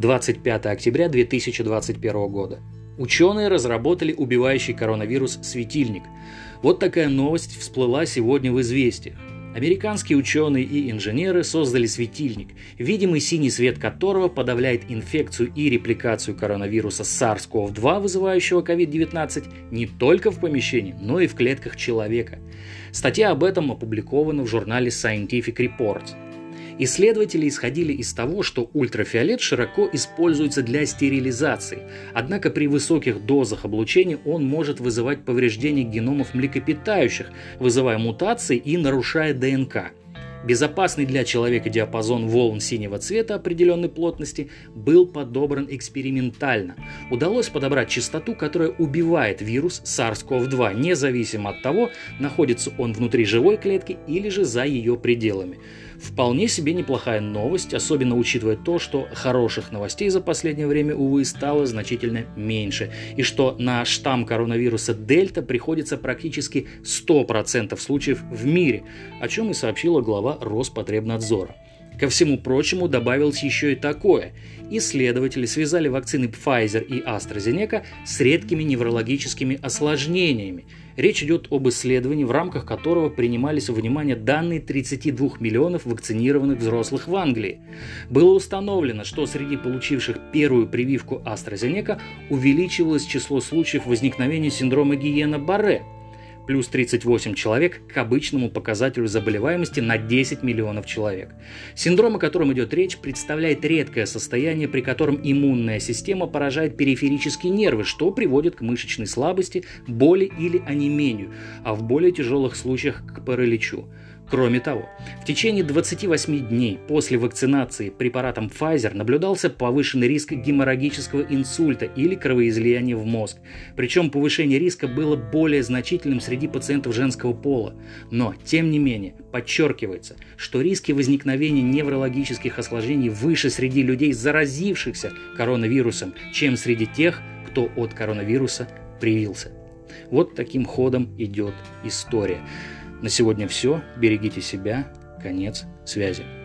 25 октября 2021 года. Ученые разработали убивающий коронавирус светильник. Вот такая новость всплыла сегодня в известиях. Американские ученые и инженеры создали светильник, видимый синий свет которого подавляет инфекцию и репликацию коронавируса SARS-CoV-2, вызывающего COVID-19, не только в помещении, но и в клетках человека. Статья об этом опубликована в журнале Scientific Reports. Исследователи исходили из того, что ультрафиолет широко используется для стерилизации, однако при высоких дозах облучения он может вызывать повреждение геномов млекопитающих, вызывая мутации и нарушая ДНК. Безопасный для человека диапазон волн синего цвета определенной плотности был подобран экспериментально. Удалось подобрать частоту, которая убивает вирус SARS-CoV-2, независимо от того, находится он внутри живой клетки или же за ее пределами. Вполне себе неплохая новость, особенно учитывая то, что хороших новостей за последнее время, увы, стало значительно меньше, и что на штамм коронавируса Дельта приходится практически 100% случаев в мире, о чем и сообщила глава Роспотребнадзора. Ко всему прочему добавилось еще и такое. Исследователи связали вакцины Pfizer и AstraZeneca с редкими неврологическими осложнениями. Речь идет об исследовании, в рамках которого принимались во внимание данные 32 миллионов вакцинированных взрослых в Англии. Было установлено, что среди получивших первую прививку AstraZeneca увеличивалось число случаев возникновения синдрома Гиена-Барре – плюс 38 человек к обычному показателю заболеваемости на 10 миллионов человек. Синдром, о котором идет речь, представляет редкое состояние, при котором иммунная система поражает периферические нервы, что приводит к мышечной слабости, боли или онемению, а в более тяжелых случаях к параличу. Кроме того, в течение 28 дней после вакцинации препаратом Pfizer наблюдался повышенный риск геморрагического инсульта или кровоизлияния в мозг. Причем повышение риска было более значительным среди пациентов женского пола. Но, тем не менее, подчеркивается, что риски возникновения неврологических осложнений выше среди людей, заразившихся коронавирусом, чем среди тех, кто от коронавируса привился. Вот таким ходом идет история. На сегодня все. Берегите себя. Конец связи.